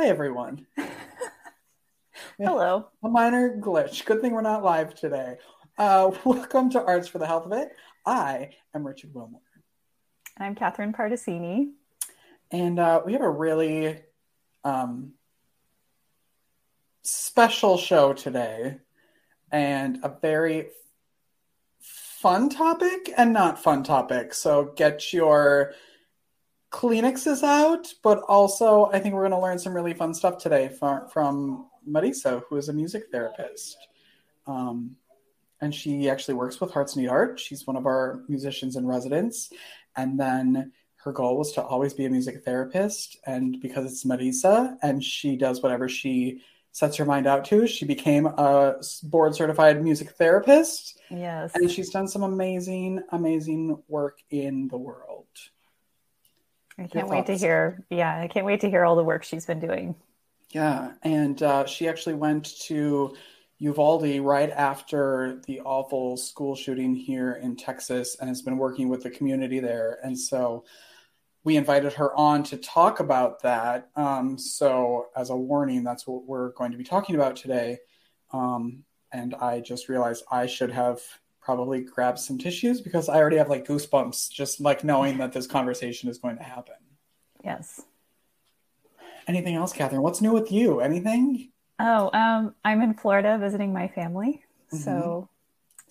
Hi, everyone. Hello. A minor glitch. Good thing we're not live today. Uh, welcome to Arts for the Health of It. I am Richard Wilmore. I'm Catherine Particini. And uh, we have a really um, special show today and a very fun topic and not fun topic. So get your Kleenexes out, but also I think we're going to learn some really fun stuff today from, from Marisa, who is a music therapist. Um, and she actually works with Hearts Need Art. She's one of our musicians in residence. And then her goal was to always be a music therapist. And because it's Marisa and she does whatever she sets her mind out to, she became a board certified music therapist. Yes. And she's done some amazing, amazing work in the world. I can't wait to hear. Yeah, I can't wait to hear all the work she's been doing. Yeah, and uh, she actually went to Uvalde right after the awful school shooting here in Texas and has been working with the community there. And so we invited her on to talk about that. Um, so, as a warning, that's what we're going to be talking about today. Um, and I just realized I should have probably grab some tissues because I already have like goosebumps just like knowing that this conversation is going to happen. Yes. Anything else, Catherine? What's new with you? Anything? Oh, um, I'm in Florida visiting my family. Mm-hmm. So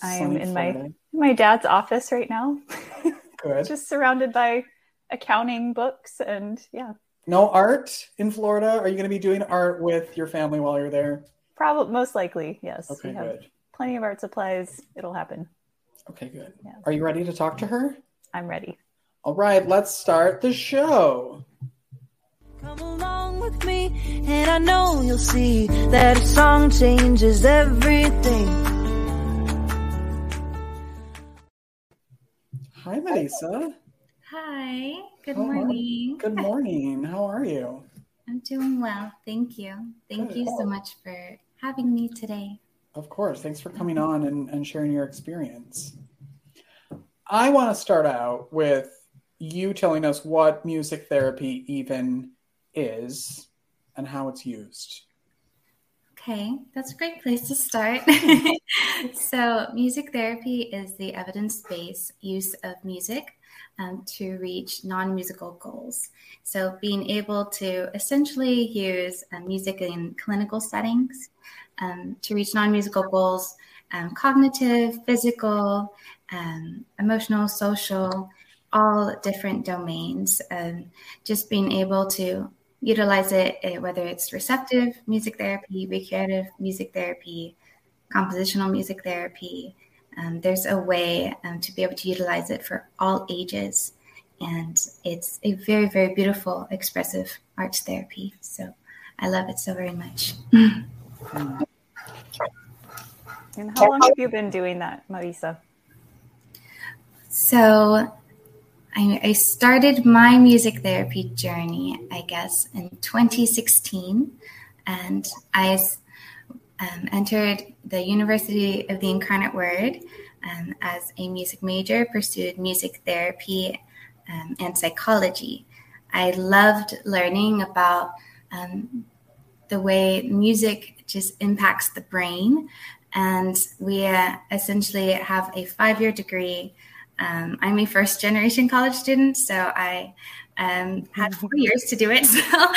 I am in Florida. my my dad's office right now. Good. just surrounded by accounting books and yeah. No art in Florida? Are you going to be doing art with your family while you're there? Probably most likely, yes. Okay, good plenty of art supplies. It'll happen. Okay, good. Yeah. Are you ready to talk to her? I'm ready. All right, let's start the show. Come along with me, and I know you'll see that a song changes everything. Hi, Marisa. Hi, good morning. Good morning. How are you? I'm doing well. Thank you. Thank good. you so much for having me today. Of course. Thanks for coming on and, and sharing your experience. I want to start out with you telling us what music therapy even is and how it's used. Okay, that's a great place to start. so, music therapy is the evidence based use of music um, to reach non musical goals. So, being able to essentially use uh, music in clinical settings um, to reach non musical goals um, cognitive, physical, um, emotional, social, all different domains. Um, just being able to utilize it, eh, whether it's receptive music therapy, recreative music therapy, compositional music therapy. Um, there's a way um, to be able to utilize it for all ages. And it's a very, very beautiful, expressive arts therapy. So I love it so very much. And how long have you been doing that, Marisa? So I, I started my music therapy journey, I guess, in 2016. And I um, entered the University of the Incarnate Word um, as a music major, pursued music therapy um, and psychology. I loved learning about um, the way music just impacts the brain. And we uh, essentially have a five year degree. Um, I'm a first generation college student, so I um, had four years to do it. So,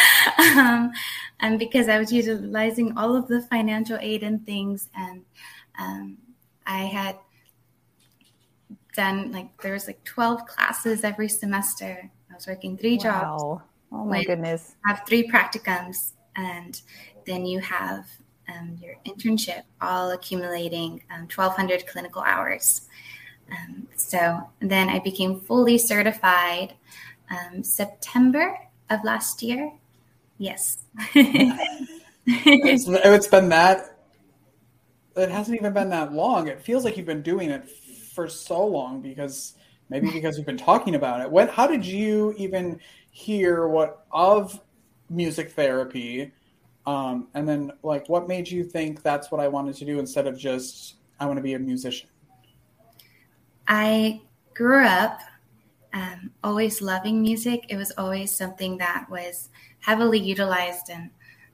um, and because I was utilizing all of the financial aid and things, and um, I had done like there was like 12 classes every semester. I was working three wow. jobs. Oh my goodness! Have three practicums and then you have um, your internship all accumulating um, 1200 clinical hours. Um, so then i became fully certified um, september of last year. Yes. It's, it's been that it hasn't even been that long. It feels like you've been doing it for so long because maybe because we've been talking about it. What how did you even hear what of music therapy um, and then like what made you think that's what i wanted to do instead of just i want to be a musician i grew up um, always loving music it was always something that was heavily utilized in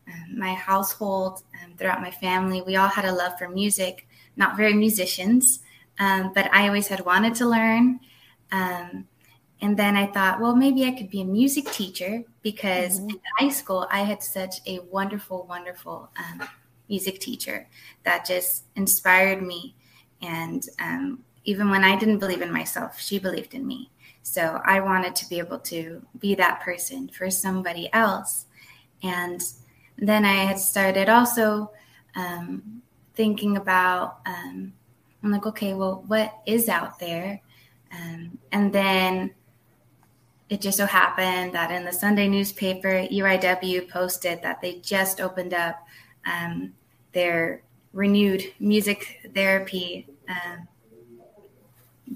um, my household, um, throughout my family, we all had a love for music. Not very musicians, um, but I always had wanted to learn. Um, and then I thought, well, maybe I could be a music teacher because mm-hmm. in high school I had such a wonderful, wonderful um, music teacher that just inspired me. And um, even when I didn't believe in myself, she believed in me. So I wanted to be able to be that person for somebody else. And then I had started also um, thinking about, um, I'm like, okay, well, what is out there? Um, and then it just so happened that in the Sunday newspaper, UIW posted that they just opened up um, their renewed music therapy um,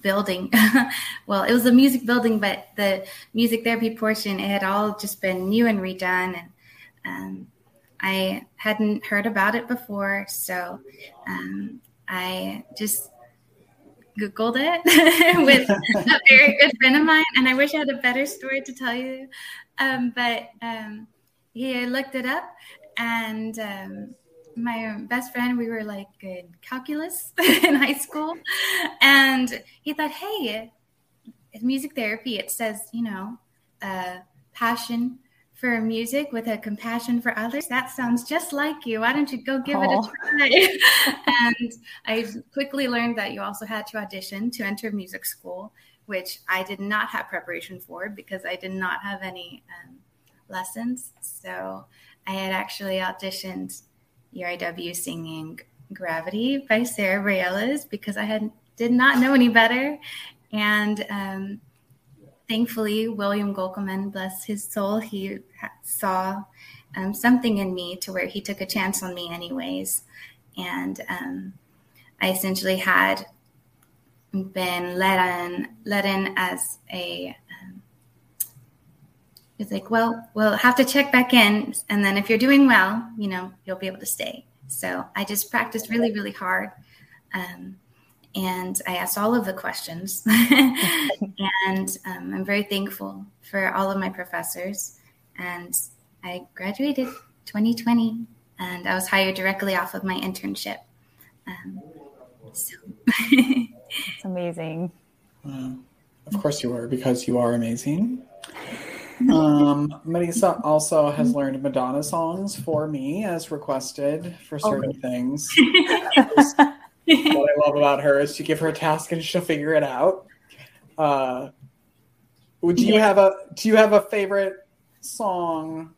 building. well, it was a music building, but the music therapy portion, it had all just been new and redone. And um, I hadn't heard about it before. So um, I just Googled it with a very good friend of mine. And I wish I had a better story to tell you. Um, but um, he looked it up and um, my best friend, we were like in calculus in high school. And he thought, hey, music therapy, it says, you know, uh, passion for music with a compassion for others. That sounds just like you. Why don't you go give it a try? and I quickly learned that you also had to audition to enter music school, which I did not have preparation for because I did not have any um, lessons. So I had actually auditioned UIW singing Gravity by Sarah Bareilles because I had did not know any better. And um, thankfully, William Golkeman, bless his soul, he saw um, something in me to where he took a chance on me, anyways. And um, I essentially had been let in, let in as a. Um, it's like, well, we'll have to check back in, and then if you're doing well, you know, you'll be able to stay. So I just practiced really, really hard. Um, and I asked all of the questions. and um, I'm very thankful for all of my professors. And I graduated 2020, and I was hired directly off of my internship. Um, so it's amazing. Of course, you were because you are amazing. Um, Marisa also has learned Madonna songs for me as requested for oh, certain oh, things. what I love about her is you give her a task and she'll figure it out. Uh, would you yeah. have a do you have a favorite song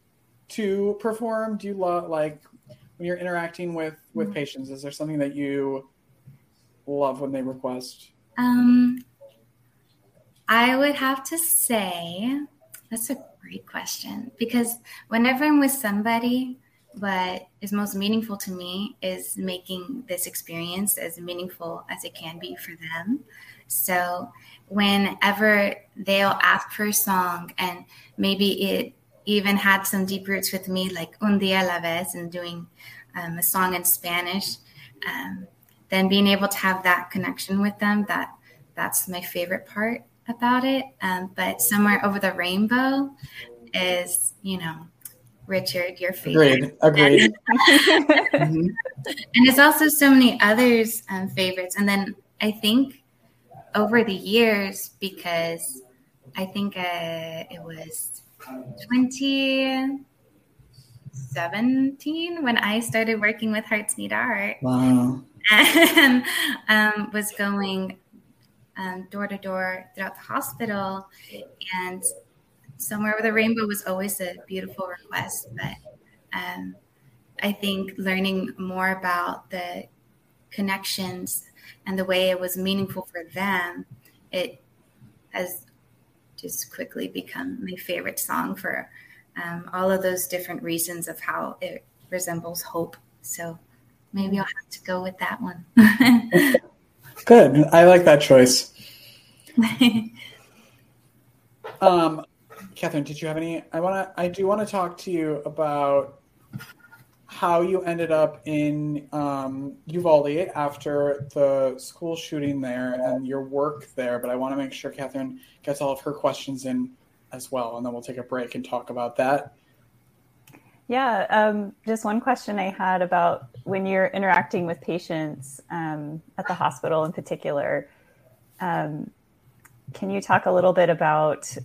to perform? Do you love like when you're interacting with with mm-hmm. patients? Is there something that you love when they request? Um, I would have to say that's a great question because whenever I'm with somebody, what is most meaningful to me is making this experience as meaningful as it can be for them. So whenever they'll ask for a song and maybe it even had some deep roots with me, like Un Día la Vez and doing um, a song in Spanish, um, then being able to have that connection with them, that that's my favorite part about it. Um, but somewhere over the rainbow is, you know, Richard, your favorite. Agreed. Agreed. mm-hmm. And it's also so many others um, favorites. And then I think over the years, because I think uh, it was 2017 when I started working with Hearts Need Art. Wow. And um, was going um, door to door throughout the hospital. And somewhere with a rainbow was always a beautiful request. But um, I think learning more about the connections and the way it was meaningful for them, it has just quickly become my favorite song for um, all of those different reasons of how it resembles hope. So maybe I'll have to go with that one. Good. I like that choice. um, Catherine, did you have any? I want to. I do want to talk to you about how you ended up in um, Uvalde after the school shooting there and your work there. But I want to make sure Catherine gets all of her questions in as well, and then we'll take a break and talk about that. Yeah, um, just one question I had about when you're interacting with patients um, at the hospital in particular. Um, can you talk a little bit about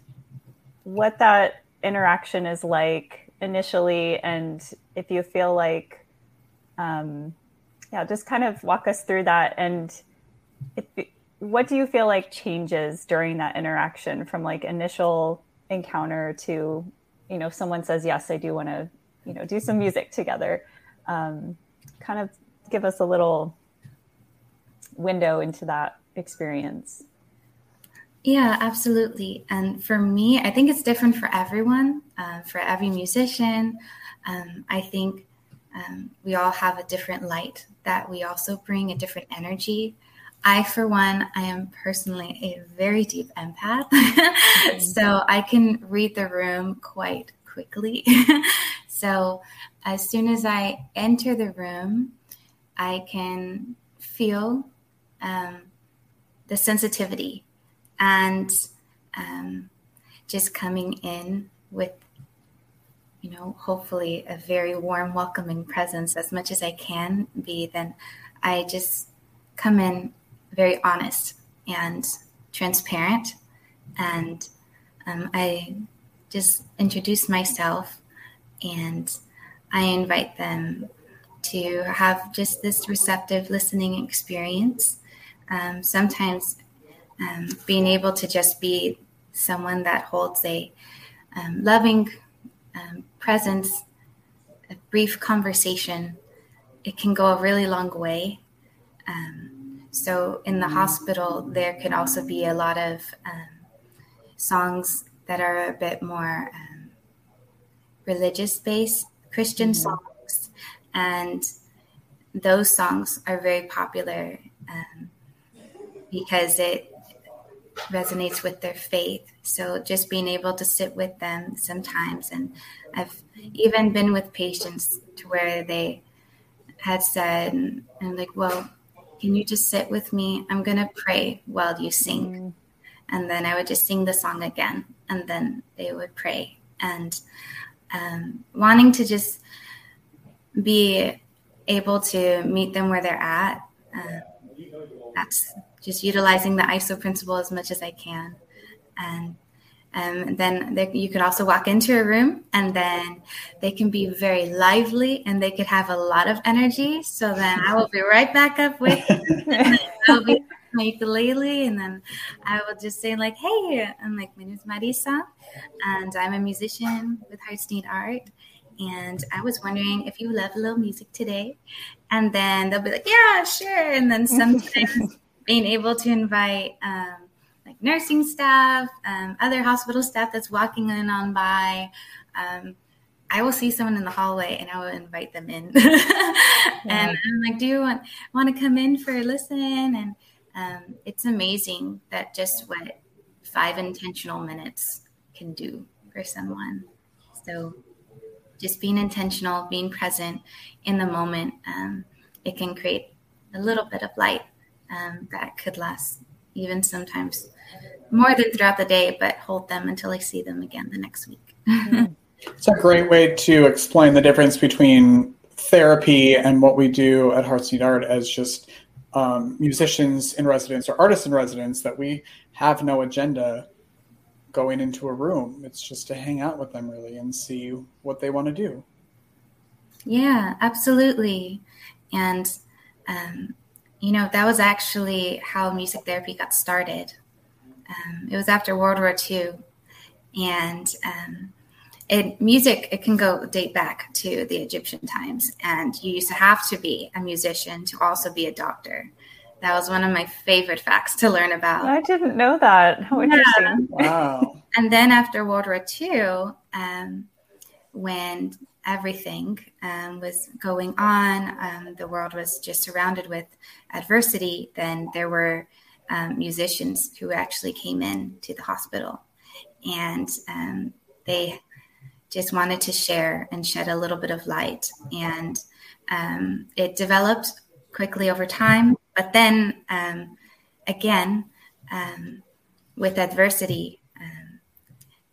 what that interaction is like initially, and if you feel like, um, yeah, just kind of walk us through that, and if, what do you feel like changes during that interaction from like initial encounter to, you know, someone says yes, I do want to you know do some music together um, kind of give us a little window into that experience yeah absolutely and for me i think it's different for everyone uh, for every musician um, i think um, we all have a different light that we also bring a different energy I, for one, I am personally a very deep empath. so I can read the room quite quickly. So as soon as I enter the room, I can feel um, the sensitivity and um, just coming in with, you know, hopefully a very warm, welcoming presence as much as I can be, then I just come in very honest and transparent. And um, I just introduce myself and I invite them to have just this receptive listening experience. Um, sometimes um, being able to just be someone that holds a um, loving um, presence, a brief conversation, it can go a really long way. Um, so in the hospital, there can also be a lot of um, songs that are a bit more religious based Christian mm-hmm. songs. And those songs are very popular um, because it resonates with their faith. So just being able to sit with them sometimes. And I've even been with patients to where they had said, and I'm like, well, can you just sit with me? I'm going to pray while you sing. Mm. And then I would just sing the song again, and then they would pray. And um, wanting to just be able to meet them where they're at. Uh, that's just utilizing the ISO principle as much as I can. And um, then they, you could also walk into a room and then they can be very lively and they could have a lot of energy. So then I will be right back up with I'll be my ukulele and then I will just say like, hey, I'm like, my name is Marisa and I'm a musician with Hearts Need Art. And I was wondering if you love a little music today. And then they'll be like, yeah, sure. And then sometimes being able to invite um, like nursing staff, um, other hospital staff that's walking in on by. Um, I will see someone in the hallway and I will invite them in. and I'm like, do you want, want to come in for a listen? And um, it's amazing that just what five intentional minutes can do for someone. So, just being intentional, being present in the moment, um, it can create a little bit of light um, that could last even sometimes more than throughout the day, but hold them until I see them again the next week. it's a great way to explain the difference between therapy and what we do at Hearts Need Art as just um, musicians in residence or artists in residence that we have no agenda going into a room. It's just to hang out with them really and see what they want to do. Yeah, absolutely. And, um, you know, that was actually how music therapy got started. Um, it was after World War II. And um, it, music, it can go date back to the Egyptian times. And you used to have to be a musician to also be a doctor. That was one of my favorite facts to learn about. I didn't know that. How interesting. Yeah. Wow. and then after World War II, um, when everything um, was going on, um, the world was just surrounded with adversity, then there were um, musicians who actually came in to the hospital. And um, they just wanted to share and shed a little bit of light. And um, it developed quickly over time. But then um, again, um, with adversity, um,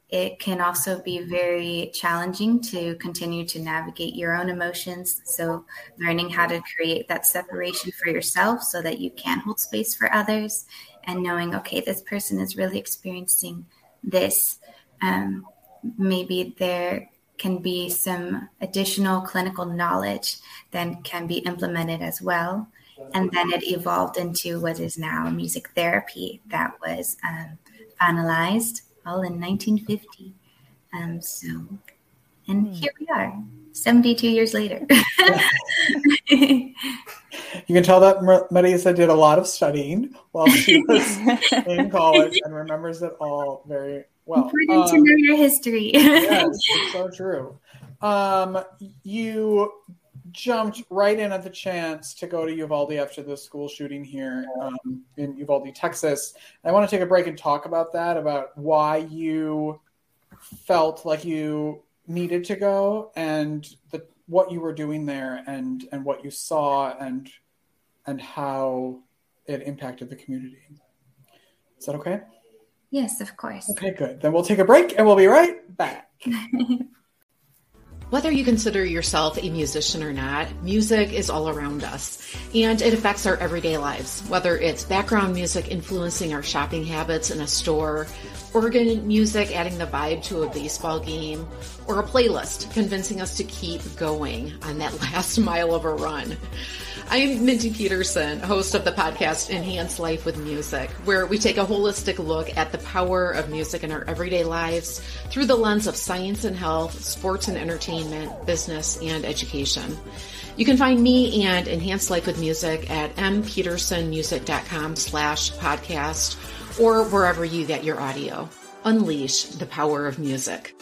it can also be very challenging to continue to navigate your own emotions. So, learning how to create that separation for yourself so that you can hold space for others and knowing, okay, this person is really experiencing this. Um, maybe there can be some additional clinical knowledge that can be implemented as well. And then it evolved into what is now music therapy that was um, finalized all in 1950. Um, so, and hmm. here we are, 72 years later. you can tell that Marisa did a lot of studying while she was in college and remembers it all very well. Important um, to know your history. yes, it's so true. Um, you jumped right in at the chance to go to Uvalde after the school shooting here um, in Uvalde, Texas. I want to take a break and talk about that, about why you felt like you needed to go and the what you were doing there and and what you saw and and how it impacted the community. Is that okay? Yes, of course. Okay, good. Then we'll take a break and we'll be right back. Whether you consider yourself a musician or not, music is all around us and it affects our everyday lives. Whether it's background music influencing our shopping habits in a store, organ music adding the vibe to a baseball game, or a playlist convincing us to keep going on that last mile of a run. I'm Mindy Peterson, host of the podcast Enhance Life with Music, where we take a holistic look at the power of music in our everyday lives through the lens of science and health, sports and entertainment, business, and education. You can find me and Enhance Life with Music at mpetersonmusic.com slash podcast or wherever you get your audio. Unleash the power of music.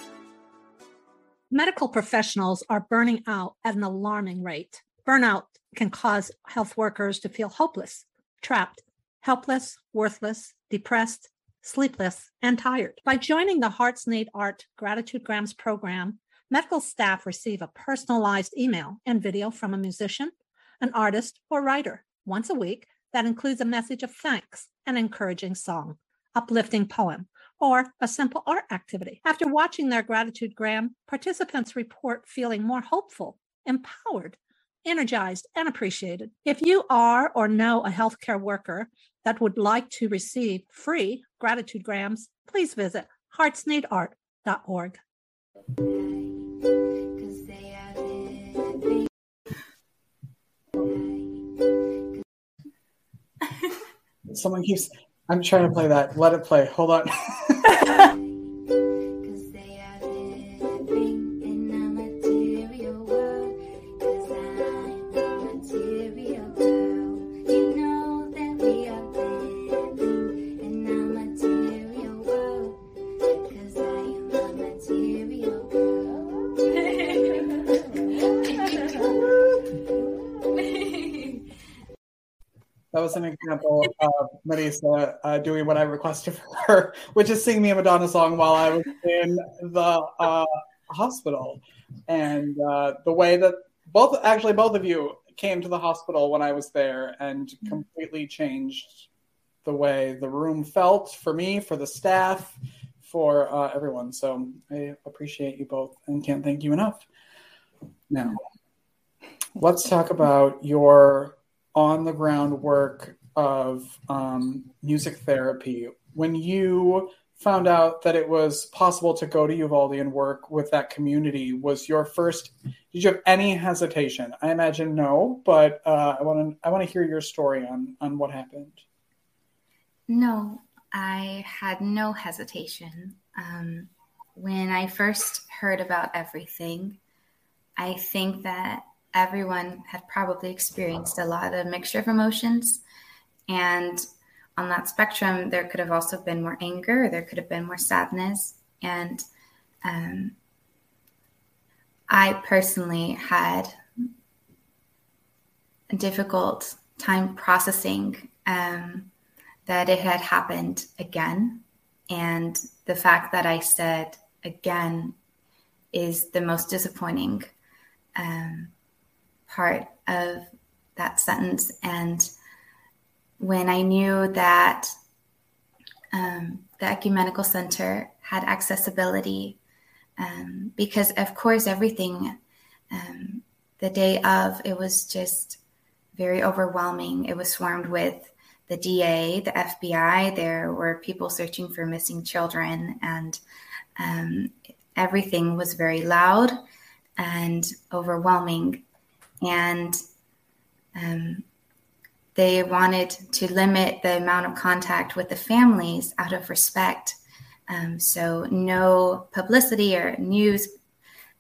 Medical professionals are burning out at an alarming rate. Burnout can cause health workers to feel hopeless, trapped, helpless, worthless, depressed, sleepless, and tired. By joining the Hearts Need Art Gratitude Grams program, medical staff receive a personalized email and video from a musician, an artist, or writer once a week that includes a message of thanks, an encouraging song, uplifting poem, or a simple art activity. After watching their gratitude gram, participants report feeling more hopeful, empowered, energized, and appreciated. If you are or know a healthcare worker that would like to receive free gratitude grams, please visit heartsneedart.org. Someone keeps. I'm trying to play that. Let it play. Hold on. example of Marisa uh, doing what I requested for her, which is sing me a Madonna song while I was in the uh, hospital. And uh, the way that both, actually, both of you came to the hospital when I was there and mm-hmm. completely changed the way the room felt for me, for the staff, for uh, everyone. So I appreciate you both and can't thank you enough. Now, let's talk about your on the ground work of um, music therapy. When you found out that it was possible to go to Uvalde and work with that community, was your first? Did you have any hesitation? I imagine no, but uh, I want to I want to hear your story on on what happened. No, I had no hesitation. Um, when I first heard about everything, I think that everyone had probably experienced a lot of mixture of emotions. And on that spectrum, there could have also been more anger, there could have been more sadness. And um, I personally had a difficult time processing um, that it had happened again. And the fact that I said again is the most disappointing um, part of that sentence. And when I knew that um, the ecumenical center had accessibility um, because, of course, everything um, the day of it was just very overwhelming. It was swarmed with the DA, the FBI. There were people searching for missing children, and um, everything was very loud and overwhelming. And um, they wanted to limit the amount of contact with the families out of respect. Um, so, no publicity or news.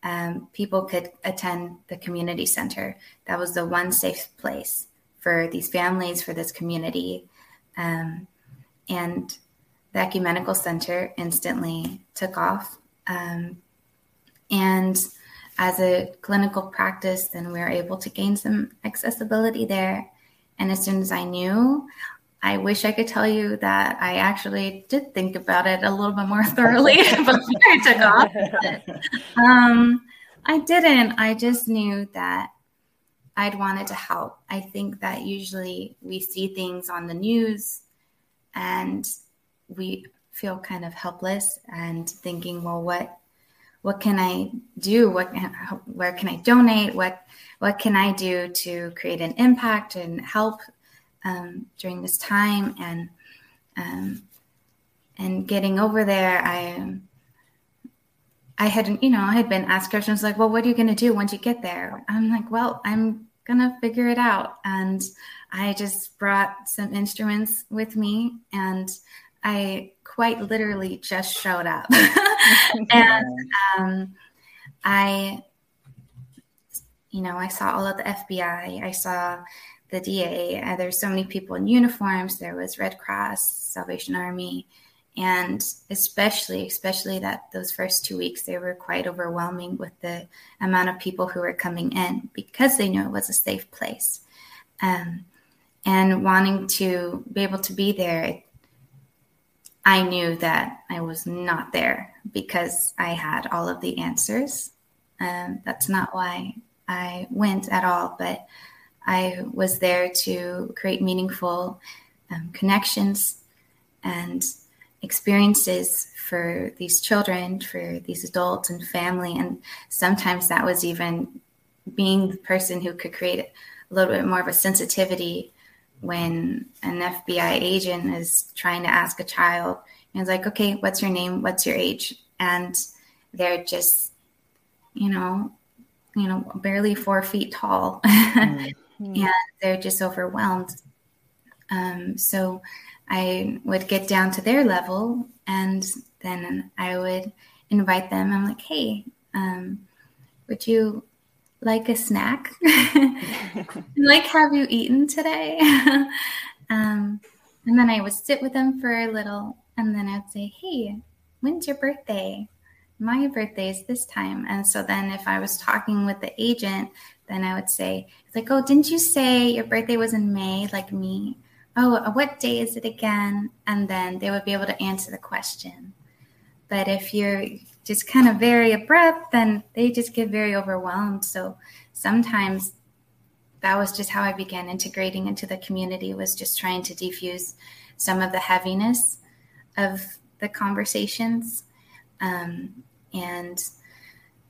Um, people could attend the community center. That was the one safe place for these families, for this community. Um, and the ecumenical center instantly took off. Um, and as a clinical practice, then we were able to gain some accessibility there. And as soon as I knew, I wish I could tell you that I actually did think about it a little bit more thoroughly before I took off. Um, I didn't. I just knew that I'd wanted to help. I think that usually we see things on the news and we feel kind of helpless and thinking, well, what what can I do? What where can I donate? What what can I do to create an impact and help um, during this time? And um, and getting over there, I I had, you know, I had been asked questions like, well, what are you going to do once you get there? I'm like, well, I'm to figure it out. And I just brought some instruments with me and I quite literally just showed up. and um, I, you know, I saw all of the FBI, I saw the DA. Uh, there's so many people in uniforms. There was Red Cross, Salvation Army, and especially especially that those first two weeks they were quite overwhelming with the amount of people who were coming in because they knew it was a safe place um, and wanting to be able to be there i knew that i was not there because i had all of the answers um, that's not why i went at all but i was there to create meaningful um, connections and experiences for these children, for these adults and family. And sometimes that was even being the person who could create a little bit more of a sensitivity when an FBI agent is trying to ask a child, and it's like, okay, what's your name? What's your age? And they're just, you know, you know, barely four feet tall, mm-hmm. and they're just overwhelmed. Um, so I would get down to their level and then I would invite them. I'm like, hey, um, would you like a snack? like, have you eaten today? um, and then I would sit with them for a little and then I'd say, hey, when's your birthday? My birthday is this time. And so then if I was talking with the agent, then I would say, it's like, oh, didn't you say your birthday was in May, like me? oh, what day is it again? And then they would be able to answer the question. But if you're just kind of very abrupt, then they just get very overwhelmed. So sometimes that was just how I began integrating into the community was just trying to defuse some of the heaviness of the conversations. Um, and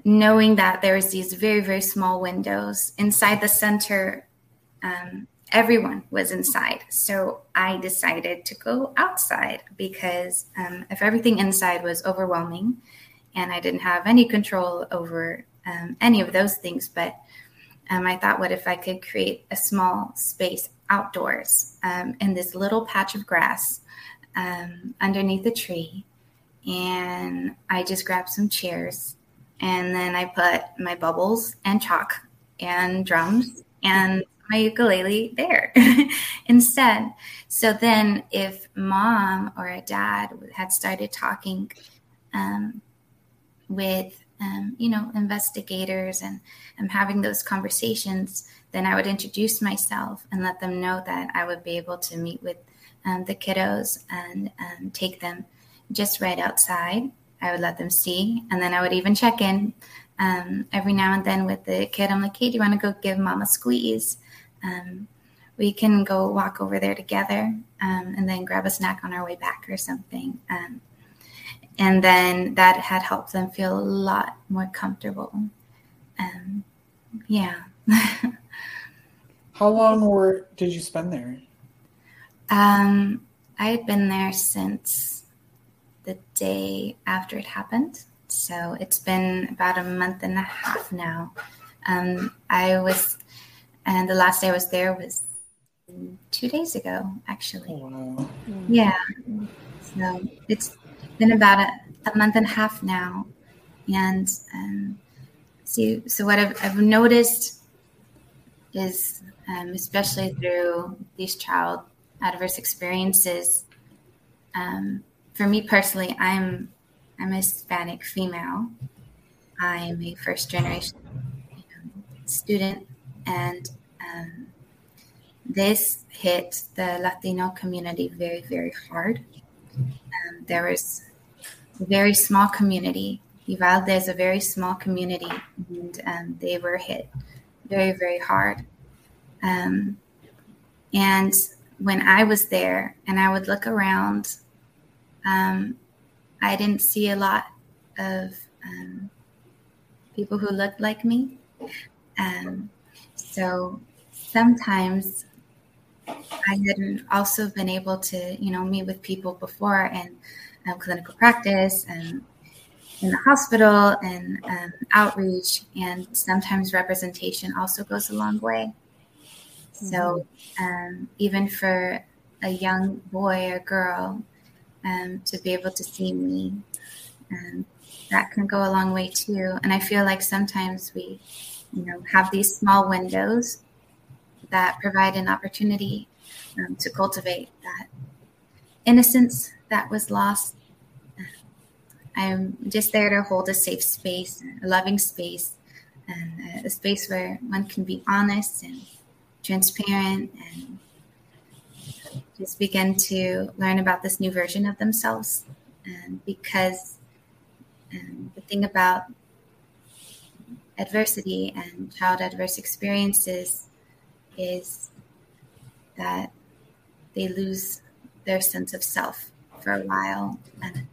knowing that there was these very, very small windows inside the center um, everyone was inside. So I decided to go outside because um, if everything inside was overwhelming and I didn't have any control over um, any of those things, but um, I thought, what if I could create a small space outdoors um, in this little patch of grass um, underneath a tree? And I just grabbed some chairs and then I put my bubbles and chalk and drums and my ukulele there instead. So then, if mom or a dad had started talking um, with, um, you know, investigators and I'm having those conversations, then I would introduce myself and let them know that I would be able to meet with um, the kiddos and um, take them just right outside. I would let them see, and then I would even check in um, every now and then with the kid. I'm like, hey, do you want to go give mom a squeeze? um, we can go walk over there together um, and then grab a snack on our way back or something. And then that had helped them feel a lot more comfortable. Um, yeah. How long were did you spend there? Um, I had been there since the day after it happened. So it's been about a month and a half now. Um, I was, and the last day I was there was two days ago, actually. Oh, wow. Yeah. So it's been about a, a month and a half now. And um, see, so what I've, I've noticed is, um, especially through these child adverse experiences, um, for me personally, I'm I'm a Hispanic female. I'm a first generation student, and um, this hit the Latino community very, very hard. Um, there was very small community. Uvalde is a very small community, and um, they were hit very, very hard. Um, and when I was there and I would look around, um, I didn't see a lot of um, people who looked like me. Um, so sometimes I had also been able to, you know, meet with people before and um, clinical practice and in the hospital and um, outreach, and sometimes representation also goes a long way. So um, even for a young boy or girl um, to be able to see me, um, that can go a long way too. And I feel like sometimes we, you know, have these small windows that provide an opportunity um, to cultivate that innocence that was lost. I'm just there to hold a safe space, a loving space, and a space where one can be honest and transparent and just begin to learn about this new version of themselves. And because um, the thing about adversity and child adverse experiences is that they lose their sense of self for a while and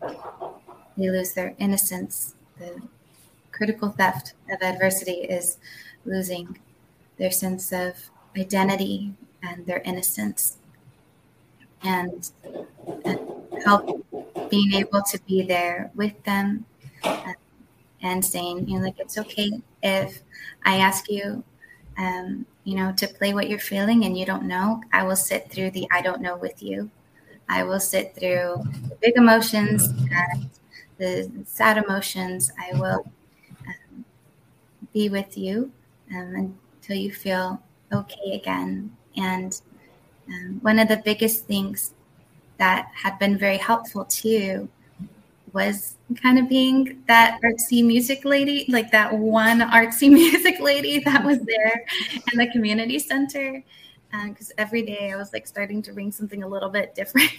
they lose their innocence. The critical theft of adversity is losing their sense of identity and their innocence and, and help being able to be there with them and, saying, you know, like it's okay if I ask you um, you know, to play what you're feeling and you don't know, I will sit through the I don't know with you. I will sit through the big emotions and the sad emotions. I will um, be with you um, until you feel okay again. And um, one of the biggest things that had been very helpful too was kind of being that artsy music lady, like that one artsy music lady that was there in the community center. Because um, every day I was like starting to bring something a little bit different.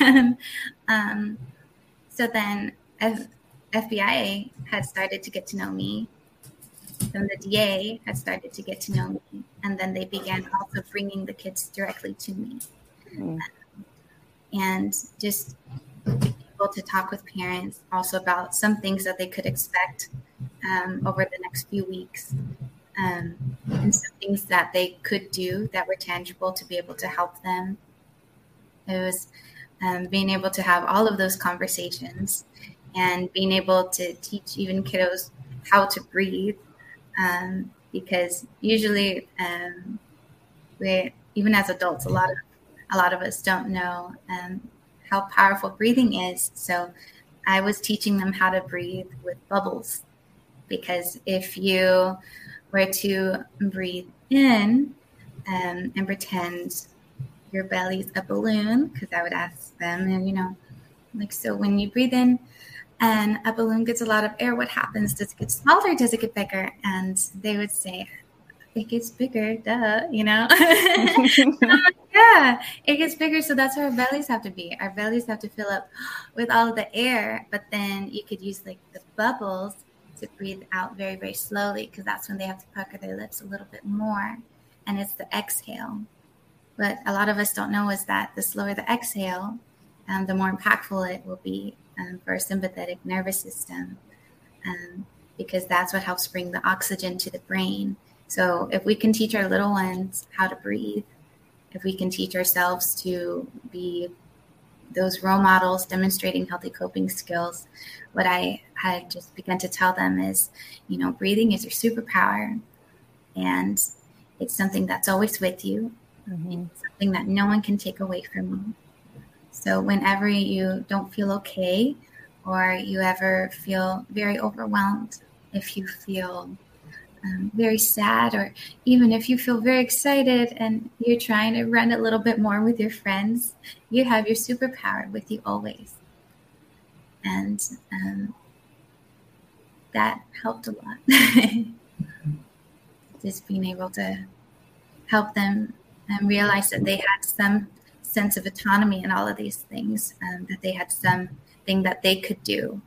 and, um, so then, as FBI had started to get to know me, then the DA had started to get to know me, and then they began also bringing the kids directly to me. Mm. and just able to talk with parents also about some things that they could expect um, over the next few weeks um, and some things that they could do that were tangible to be able to help them. It was um, being able to have all of those conversations and being able to teach even kiddos how to breathe um, because usually um, we even as adults a lot of a lot of us don't know um, how powerful breathing is. So I was teaching them how to breathe with bubbles because if you were to breathe in um, and pretend your belly's a balloon, because I would ask them, and you know, like, so when you breathe in and a balloon gets a lot of air, what happens? Does it get smaller? Does it get bigger? And they would say, it gets bigger, duh, you know? yeah, it gets bigger. So that's where our bellies have to be. Our bellies have to fill up with all the air, but then you could use like the bubbles to breathe out very, very slowly because that's when they have to pucker their lips a little bit more. And it's the exhale. What a lot of us don't know is that the slower the exhale, um, the more impactful it will be um, for our sympathetic nervous system um, because that's what helps bring the oxygen to the brain. So if we can teach our little ones how to breathe, if we can teach ourselves to be those role models demonstrating healthy coping skills, what I had just begun to tell them is, you know, breathing is your superpower and it's something that's always with you. Mm-hmm. It's something that no one can take away from you. So whenever you don't feel okay or you ever feel very overwhelmed, if you feel um, very sad, or even if you feel very excited and you're trying to run a little bit more with your friends, you have your superpower with you always. And um, that helped a lot. Just being able to help them and realize that they had some sense of autonomy in all of these things, um, that they had something that they could do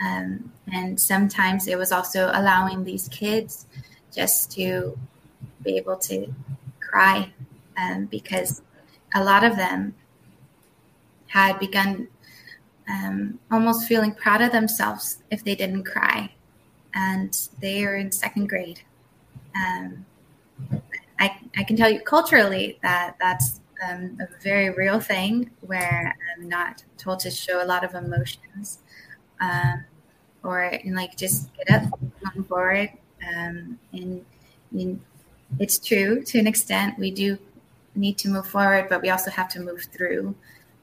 um, and sometimes it was also allowing these kids just to be able to cry um, because a lot of them had begun um, almost feeling proud of themselves if they didn't cry. And they are in second grade. Um, I, I can tell you culturally that that's um, a very real thing where I'm not told to show a lot of emotions. Um, or and like just get up, come forward. Um, and, and it's true to an extent. We do need to move forward, but we also have to move through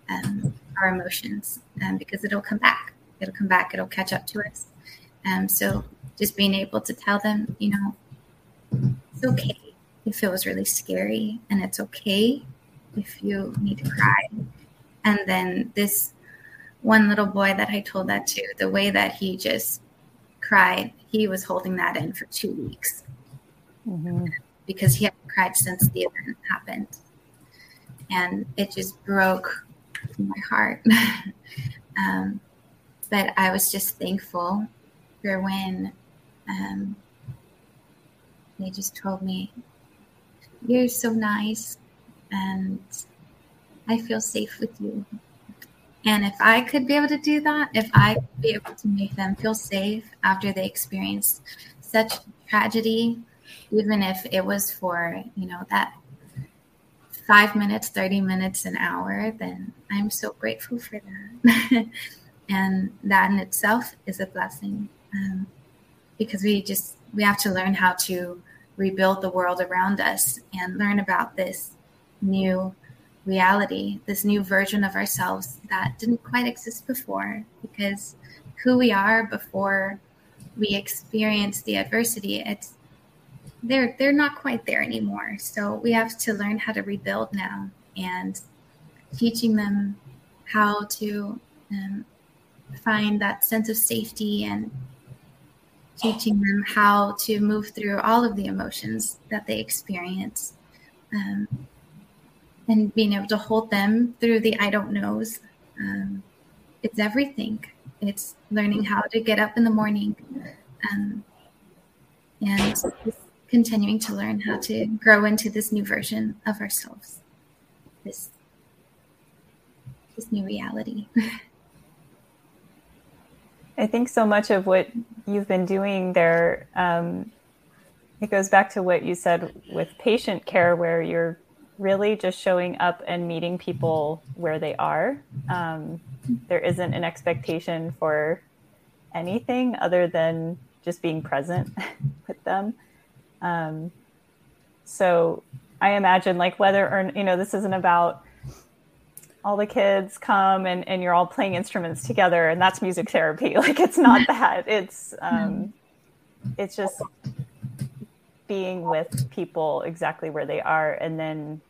um, our emotions um, because it'll come back. It'll come back. It'll catch up to us. Um, so just being able to tell them, you know, it's okay if it was really scary, and it's okay if you need to cry. And then this one little boy that I told that to, the way that he just cried, he was holding that in for two weeks mm-hmm. because he hadn't cried since the event happened. And it just broke my heart. um, but I was just thankful for when um, they just told me, You're so nice, and I feel safe with you. And if I could be able to do that, if I could be able to make them feel safe after they experience such tragedy, even if it was for, you know, that five minutes, 30 minutes, an hour, then I'm so grateful for that. and that in itself is a blessing um, because we just, we have to learn how to rebuild the world around us and learn about this new reality, this new version of ourselves that didn't quite exist before, because who we are before we experience the adversity, it's they're they're not quite there anymore. So we have to learn how to rebuild now, and teaching them how to um, find that sense of safety and teaching them how to move through all of the emotions that they experience. Um, and being able to hold them through the I don't knows. Um, it's everything. It's learning how to get up in the morning um, and continuing to learn how to grow into this new version of ourselves, this, this new reality. I think so much of what you've been doing there, um, it goes back to what you said with patient care, where you're really just showing up and meeting people where they are. Um, there isn't an expectation for anything other than just being present with them. Um, so I imagine, like, whether or you know, this isn't about all the kids come and, and you're all playing instruments together and that's music therapy. Like, it's not that. It's um, it's just being with people exactly where they are and then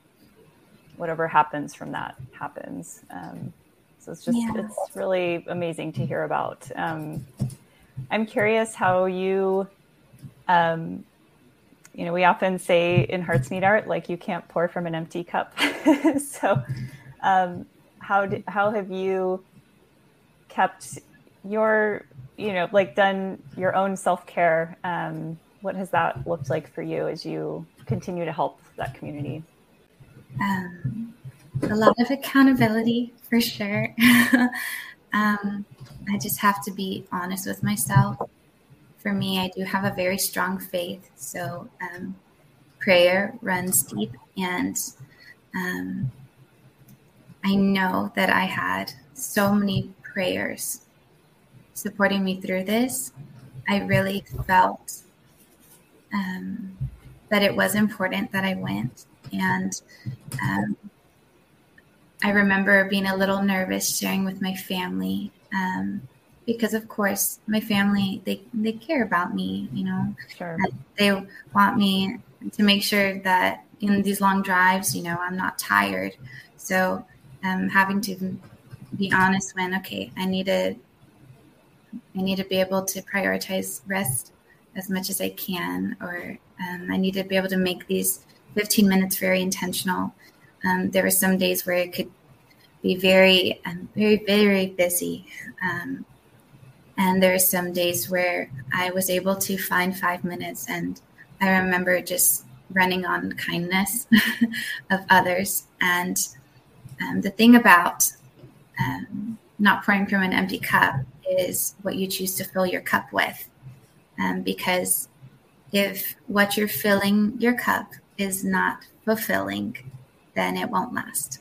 whatever happens from that happens. Um, so it's just, yeah. it's really amazing to hear about. Um, I'm curious how you, um, you know, we often say in Hearts Need Art, like you can't pour from an empty cup. so, um, how did, how have you kept your, you know, like done your own self care? Um, what has that looked like for you as you continue to help that community? Um, a lot of accountability for sure. Um, I just have to be honest with myself. For me, I do have a very strong faith. So um, prayer runs deep. And um, I know that I had so many prayers supporting me through this. I really felt um, that it was important that I went. And um, I remember being a little nervous sharing with my family um, because, of course, my family they they care about me. You know, Sure. they want me to make sure that in these long drives, you know, I'm not tired. So um, having to be honest when okay, I need to I need to be able to prioritize rest as much as I can, or um, I need to be able to make these 15 minutes very intentional. Um, there were some days where it could be very, um, very, very busy. Um, and there were some days where I was able to find five minutes. And I remember just running on kindness of others. And um, the thing about um, not pouring from an empty cup is what you choose to fill your cup with. Um, because if what you're filling your cup is not fulfilling, then it won't last.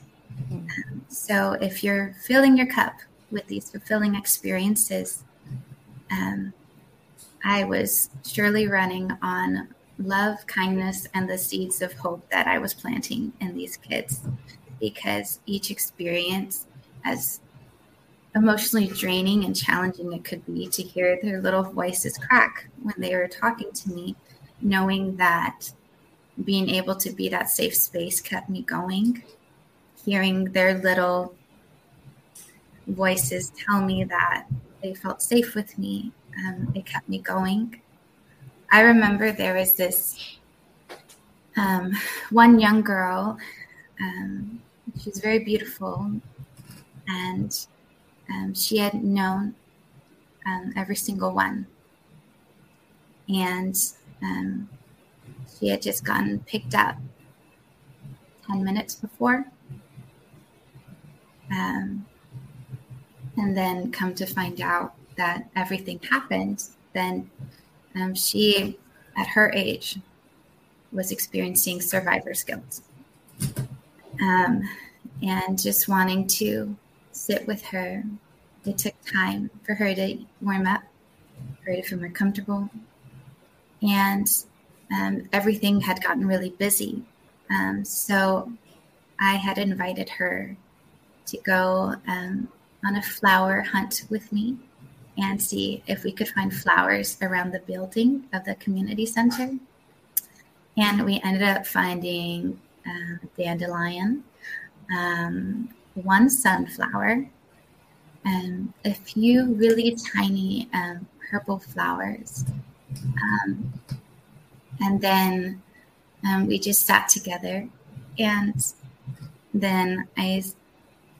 Um, so if you're filling your cup with these fulfilling experiences, um, I was surely running on love, kindness, and the seeds of hope that I was planting in these kids because each experience, as emotionally draining and challenging it could be to hear their little voices crack when they were talking to me, knowing that being able to be that safe space kept me going. Hearing their little voices tell me that they felt safe with me, um, it kept me going. I remember there was this um, one young girl. Um, she was very beautiful, and um, she had known um, every single one. And um, she had just gotten picked up 10 minutes before. Um, and then come to find out that everything happened, then um, she, at her age, was experiencing survivor's guilt. Um, and just wanting to sit with her. It took time for her to warm up, for her to feel more comfortable. And um, everything had gotten really busy. Um, so I had invited her to go um, on a flower hunt with me and see if we could find flowers around the building of the community center. And we ended up finding uh, dandelion, um, one sunflower, and a few really tiny um, purple flowers. Um, and then um, we just sat together, and then I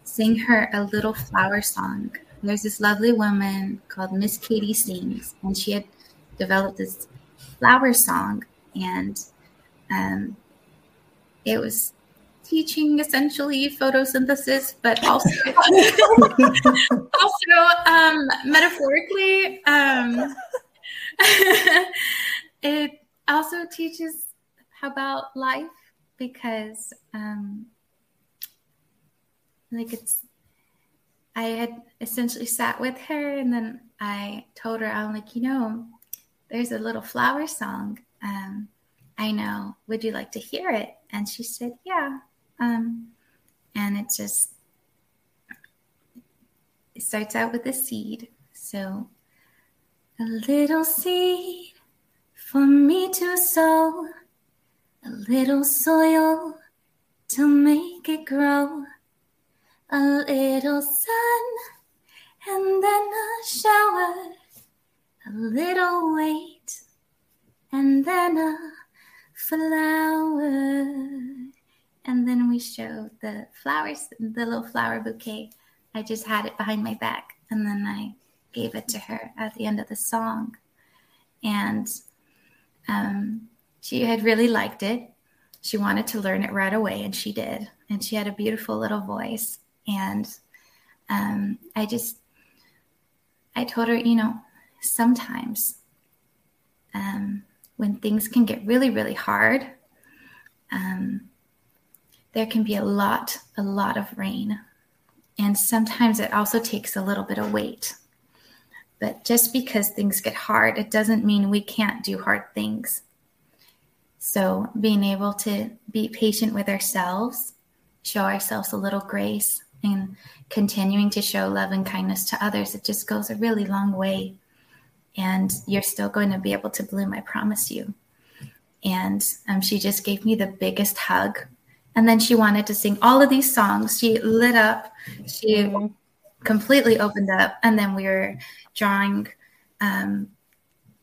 sang her a little flower song. There's this lovely woman called Miss Katie Sings, and she had developed this flower song, and um, it was teaching essentially photosynthesis, but also also um, metaphorically, um, it also teaches about life because, um, like, it's. I had essentially sat with her, and then I told her, I'm like, you know, there's a little flower song. Um, I know. Would you like to hear it? And she said, yeah. Um, and it just it starts out with a seed. So a little seed for me to sow, a little soil to make it grow, a little sun and then a shower, a little wait and then a flower. And then we showed the flowers, the little flower bouquet. I just had it behind my back. And then I gave it to her at the end of the song. And um, she had really liked it. She wanted to learn it right away, and she did. And she had a beautiful little voice. And um, I just I told her, you know, sometimes um, when things can get really, really hard, um, there can be a lot, a lot of rain. And sometimes it also takes a little bit of wait. But just because things get hard, it doesn't mean we can't do hard things. So, being able to be patient with ourselves, show ourselves a little grace, and continuing to show love and kindness to others, it just goes a really long way. And you're still going to be able to bloom, I promise you. And um, she just gave me the biggest hug. And then she wanted to sing all of these songs. She lit up, she. Completely opened up. And then we were drawing um,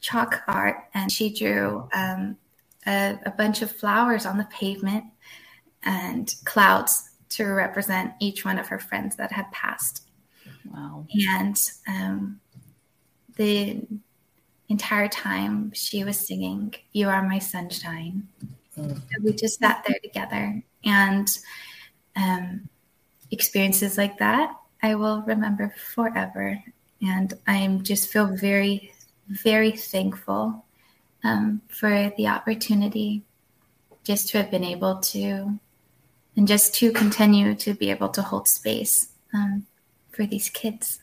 chalk art, and she drew um, a, a bunch of flowers on the pavement and clouds to represent each one of her friends that had passed. Wow. And um, the entire time she was singing, You Are My Sunshine. Mm. we just sat there together. And um, experiences like that, I will remember forever. And I just feel very, very thankful um, for the opportunity just to have been able to and just to continue to be able to hold space um, for these kids.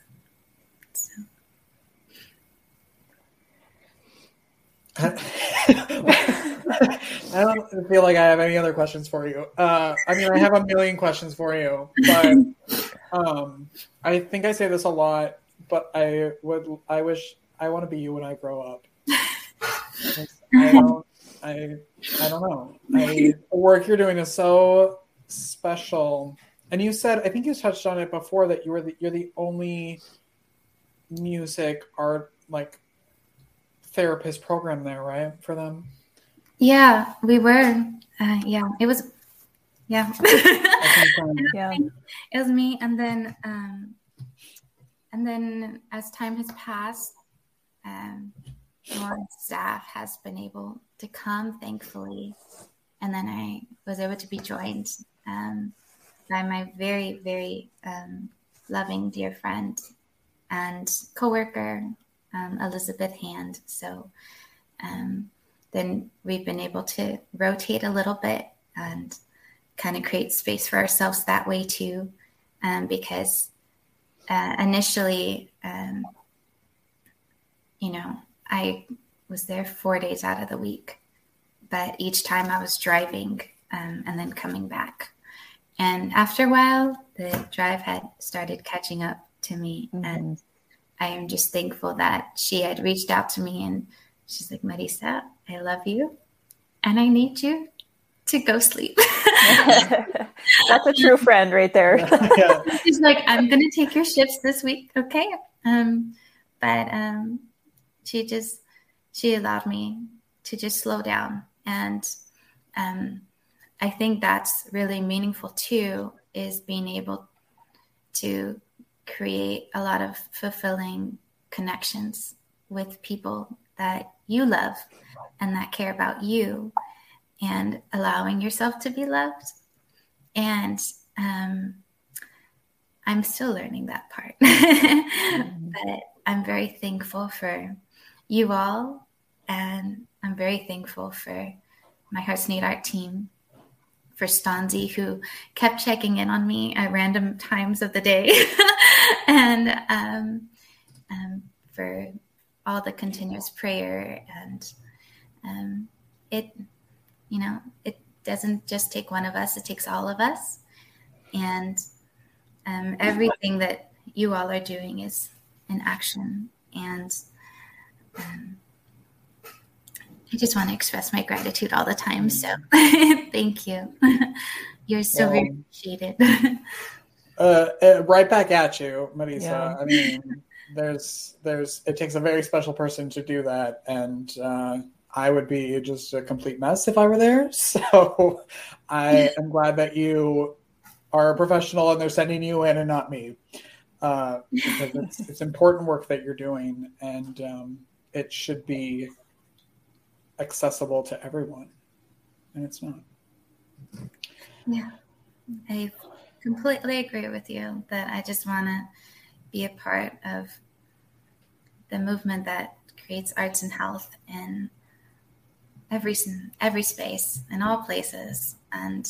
I don't feel like I have any other questions for you. Uh, I mean, I have a million questions for you, but um, I think I say this a lot. But I would, I wish, I want to be you when I grow up. I don't, I, I don't know. I, the work you're doing is so special. And you said, I think you touched on it before that you were the, you're the only music art like therapist program there, right? For them. Yeah, we were. Uh, yeah, it was. Yeah. yeah. It was me, and then, um, and then as time has passed, um, more staff has been able to come, thankfully, and then I was able to be joined um, by my very, very um, loving dear friend and coworker, um, Elizabeth Hand. So um, then we've been able to rotate a little bit and kind of create space for ourselves that way too, um, because uh, initially, um, you know, I was there four days out of the week, but each time I was driving um, and then coming back. And after a while, the drive had started catching up to me. Mm-hmm. And I am just thankful that she had reached out to me and she's like, Marisa, I love you and I need you to go sleep. That's a true friend right there. yeah. She's like, I'm going to take your shifts this week. Okay. Um, but um, she just, she allowed me to just slow down and um, I think that's really meaningful too, is being able to create a lot of fulfilling connections with people that you love and that care about you and allowing yourself to be loved. And um, I'm still learning that part. but I'm very thankful for you all. And I'm very thankful for my Hearts Need Art team for Stanzi, who kept checking in on me at random times of the day, and um, um, for all the continuous prayer. And um, it, you know, it doesn't just take one of us, it takes all of us. And um, everything that you all are doing is in action. And um, I just want to express my gratitude all the time. So thank you. You're so very appreciated. Uh, uh, right back at you, Marisa. Yeah. I mean, there's there's it takes a very special person to do that, and uh, I would be just a complete mess if I were there. So I am glad that you are a professional and they're sending you in and not me. Uh, because it's, it's important work that you're doing, and um, it should be accessible to everyone, and it's not. Yeah, I completely agree with you that I just want to be a part of the movement that creates arts and health in every every space in all places. And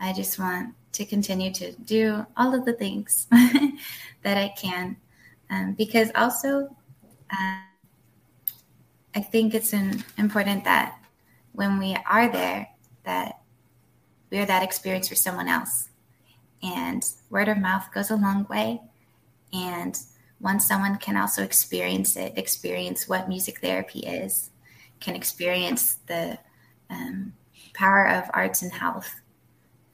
i just want to continue to do all of the things that i can. Um, because also uh, i think it's an, important that when we are there that we're that experience for someone else and word of mouth goes a long way and once someone can also experience it experience what music therapy is can experience the um, power of arts and health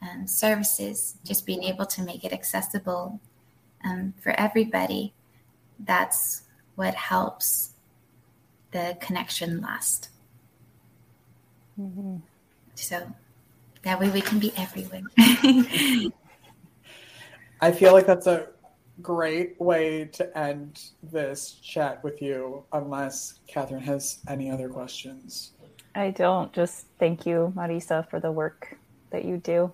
um, services, just being able to make it accessible um, for everybody, that's what helps the connection last. Mm-hmm. So that way we can be everywhere. I feel like that's a great way to end this chat with you, unless Catherine has any other questions. I don't. Just thank you, Marisa, for the work that you do.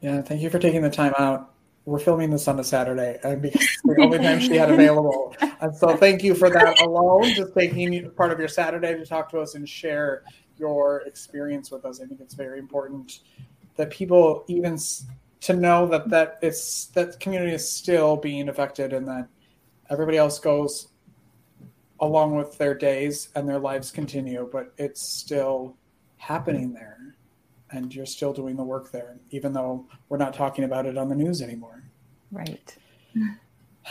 Yeah, thank you for taking the time out. We're filming this on a Saturday, and because it's the only time she had available. And so, thank you for that alone. Just taking part of your Saturday to talk to us and share your experience with us. I think it's very important that people even to know that that it's that community is still being affected and that everybody else goes along with their days and their lives continue but it's still happening there. And you're still doing the work there even though we're not talking about it on the news anymore. Right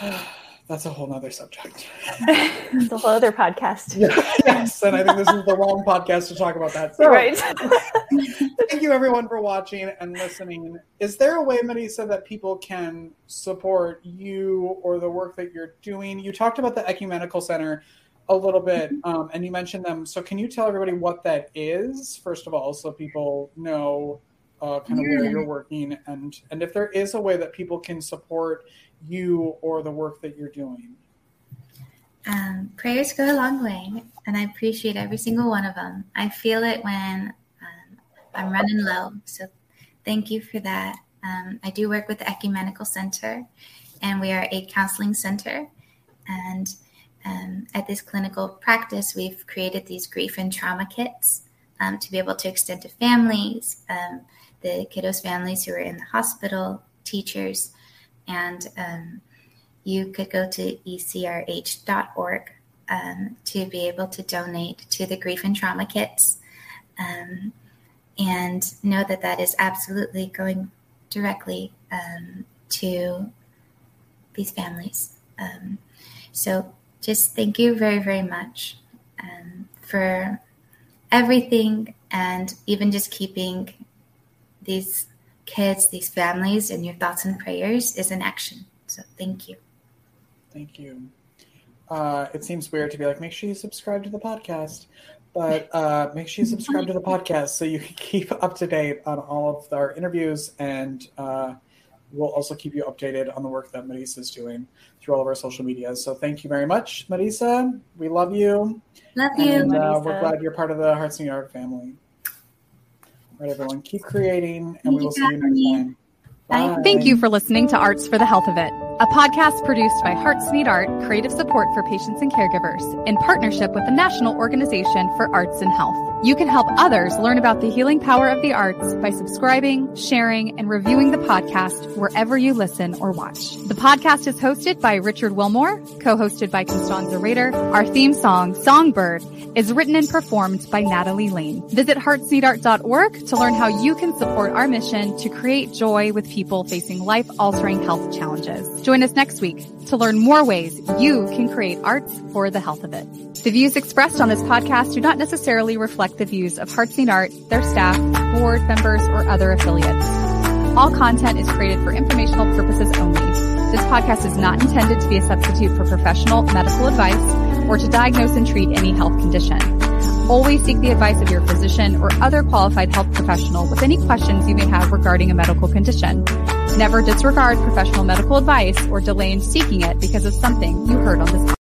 that's a whole nother subject. it's a whole other podcast. Yes, and I think this is the wrong podcast to talk about that. So, right. thank you everyone for watching and listening. Is there a way, Marisa, that people can support you or the work that you're doing? You talked about the Ecumenical Center a little bit, um, and you mentioned them. So, can you tell everybody what that is, first of all, so people know uh, kind of where you're working, and and if there is a way that people can support you or the work that you're doing? Um, prayers go a long way, and I appreciate every single one of them. I feel it when um, I'm running low. So thank you for that. Um, I do work with the Ecumenical Center, and we are a counseling center. And um, at this clinical practice, we've created these grief and trauma kits um, to be able to extend to families, um, the kiddos' families who are in the hospital, teachers, and um, you could go to ecrh.org um, to be able to donate to the grief and trauma kits um, and know that that is absolutely going directly um, to these families. Um, so just thank you very, very much um, for everything and even just keeping these kids, these families, and your thoughts and prayers is an action. So thank you. Thank you. Uh, it seems weird to be like, make sure you subscribe to the podcast, but uh, make sure you subscribe to the podcast so you can keep up to date on all of our interviews and uh, we'll also keep you updated on the work that Marisa is doing through all of our social media. So thank you very much, Marisa. We love you. Love you. And uh, we're glad you're part of the Hearts Need Art family. All right, everyone, keep creating, and we will see you next time. Bye. Thank you for listening to Arts for the Health of It, a podcast produced by Hearts Need Art Creative Support for Patients and Caregivers in partnership with the National Organization for Arts and Health. You can help others learn about the healing power of the arts by subscribing, sharing, and reviewing the podcast wherever you listen or watch. The podcast is hosted by Richard Wilmore, co-hosted by Constanza Rader. Our theme song, Songbird, is written and performed by Natalie Lane. Visit heartsneedart.org to learn how you can support our mission to create joy with people facing life-altering health challenges. Join us next week to learn more ways you can create arts for the health of it. The views expressed on this podcast do not necessarily reflect the views of Hearts Need Art, their staff, board members, or other affiliates. All content is created for informational purposes only. This podcast is not intended to be a substitute for professional medical advice or to diagnose and treat any health condition. Always seek the advice of your physician or other qualified health professional with any questions you may have regarding a medical condition. Never disregard professional medical advice or delay in seeking it because of something you heard on this.